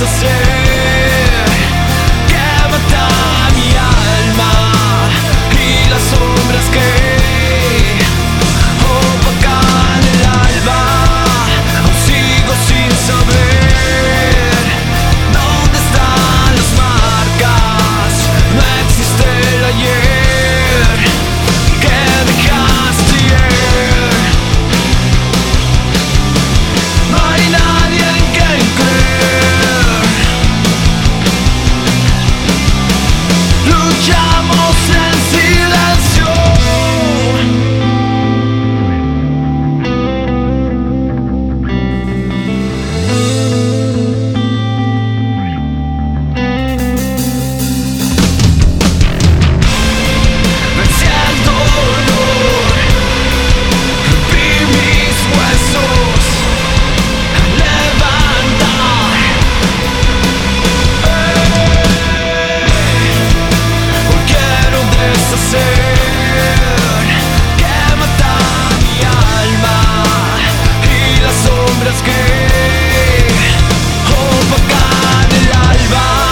necessary survive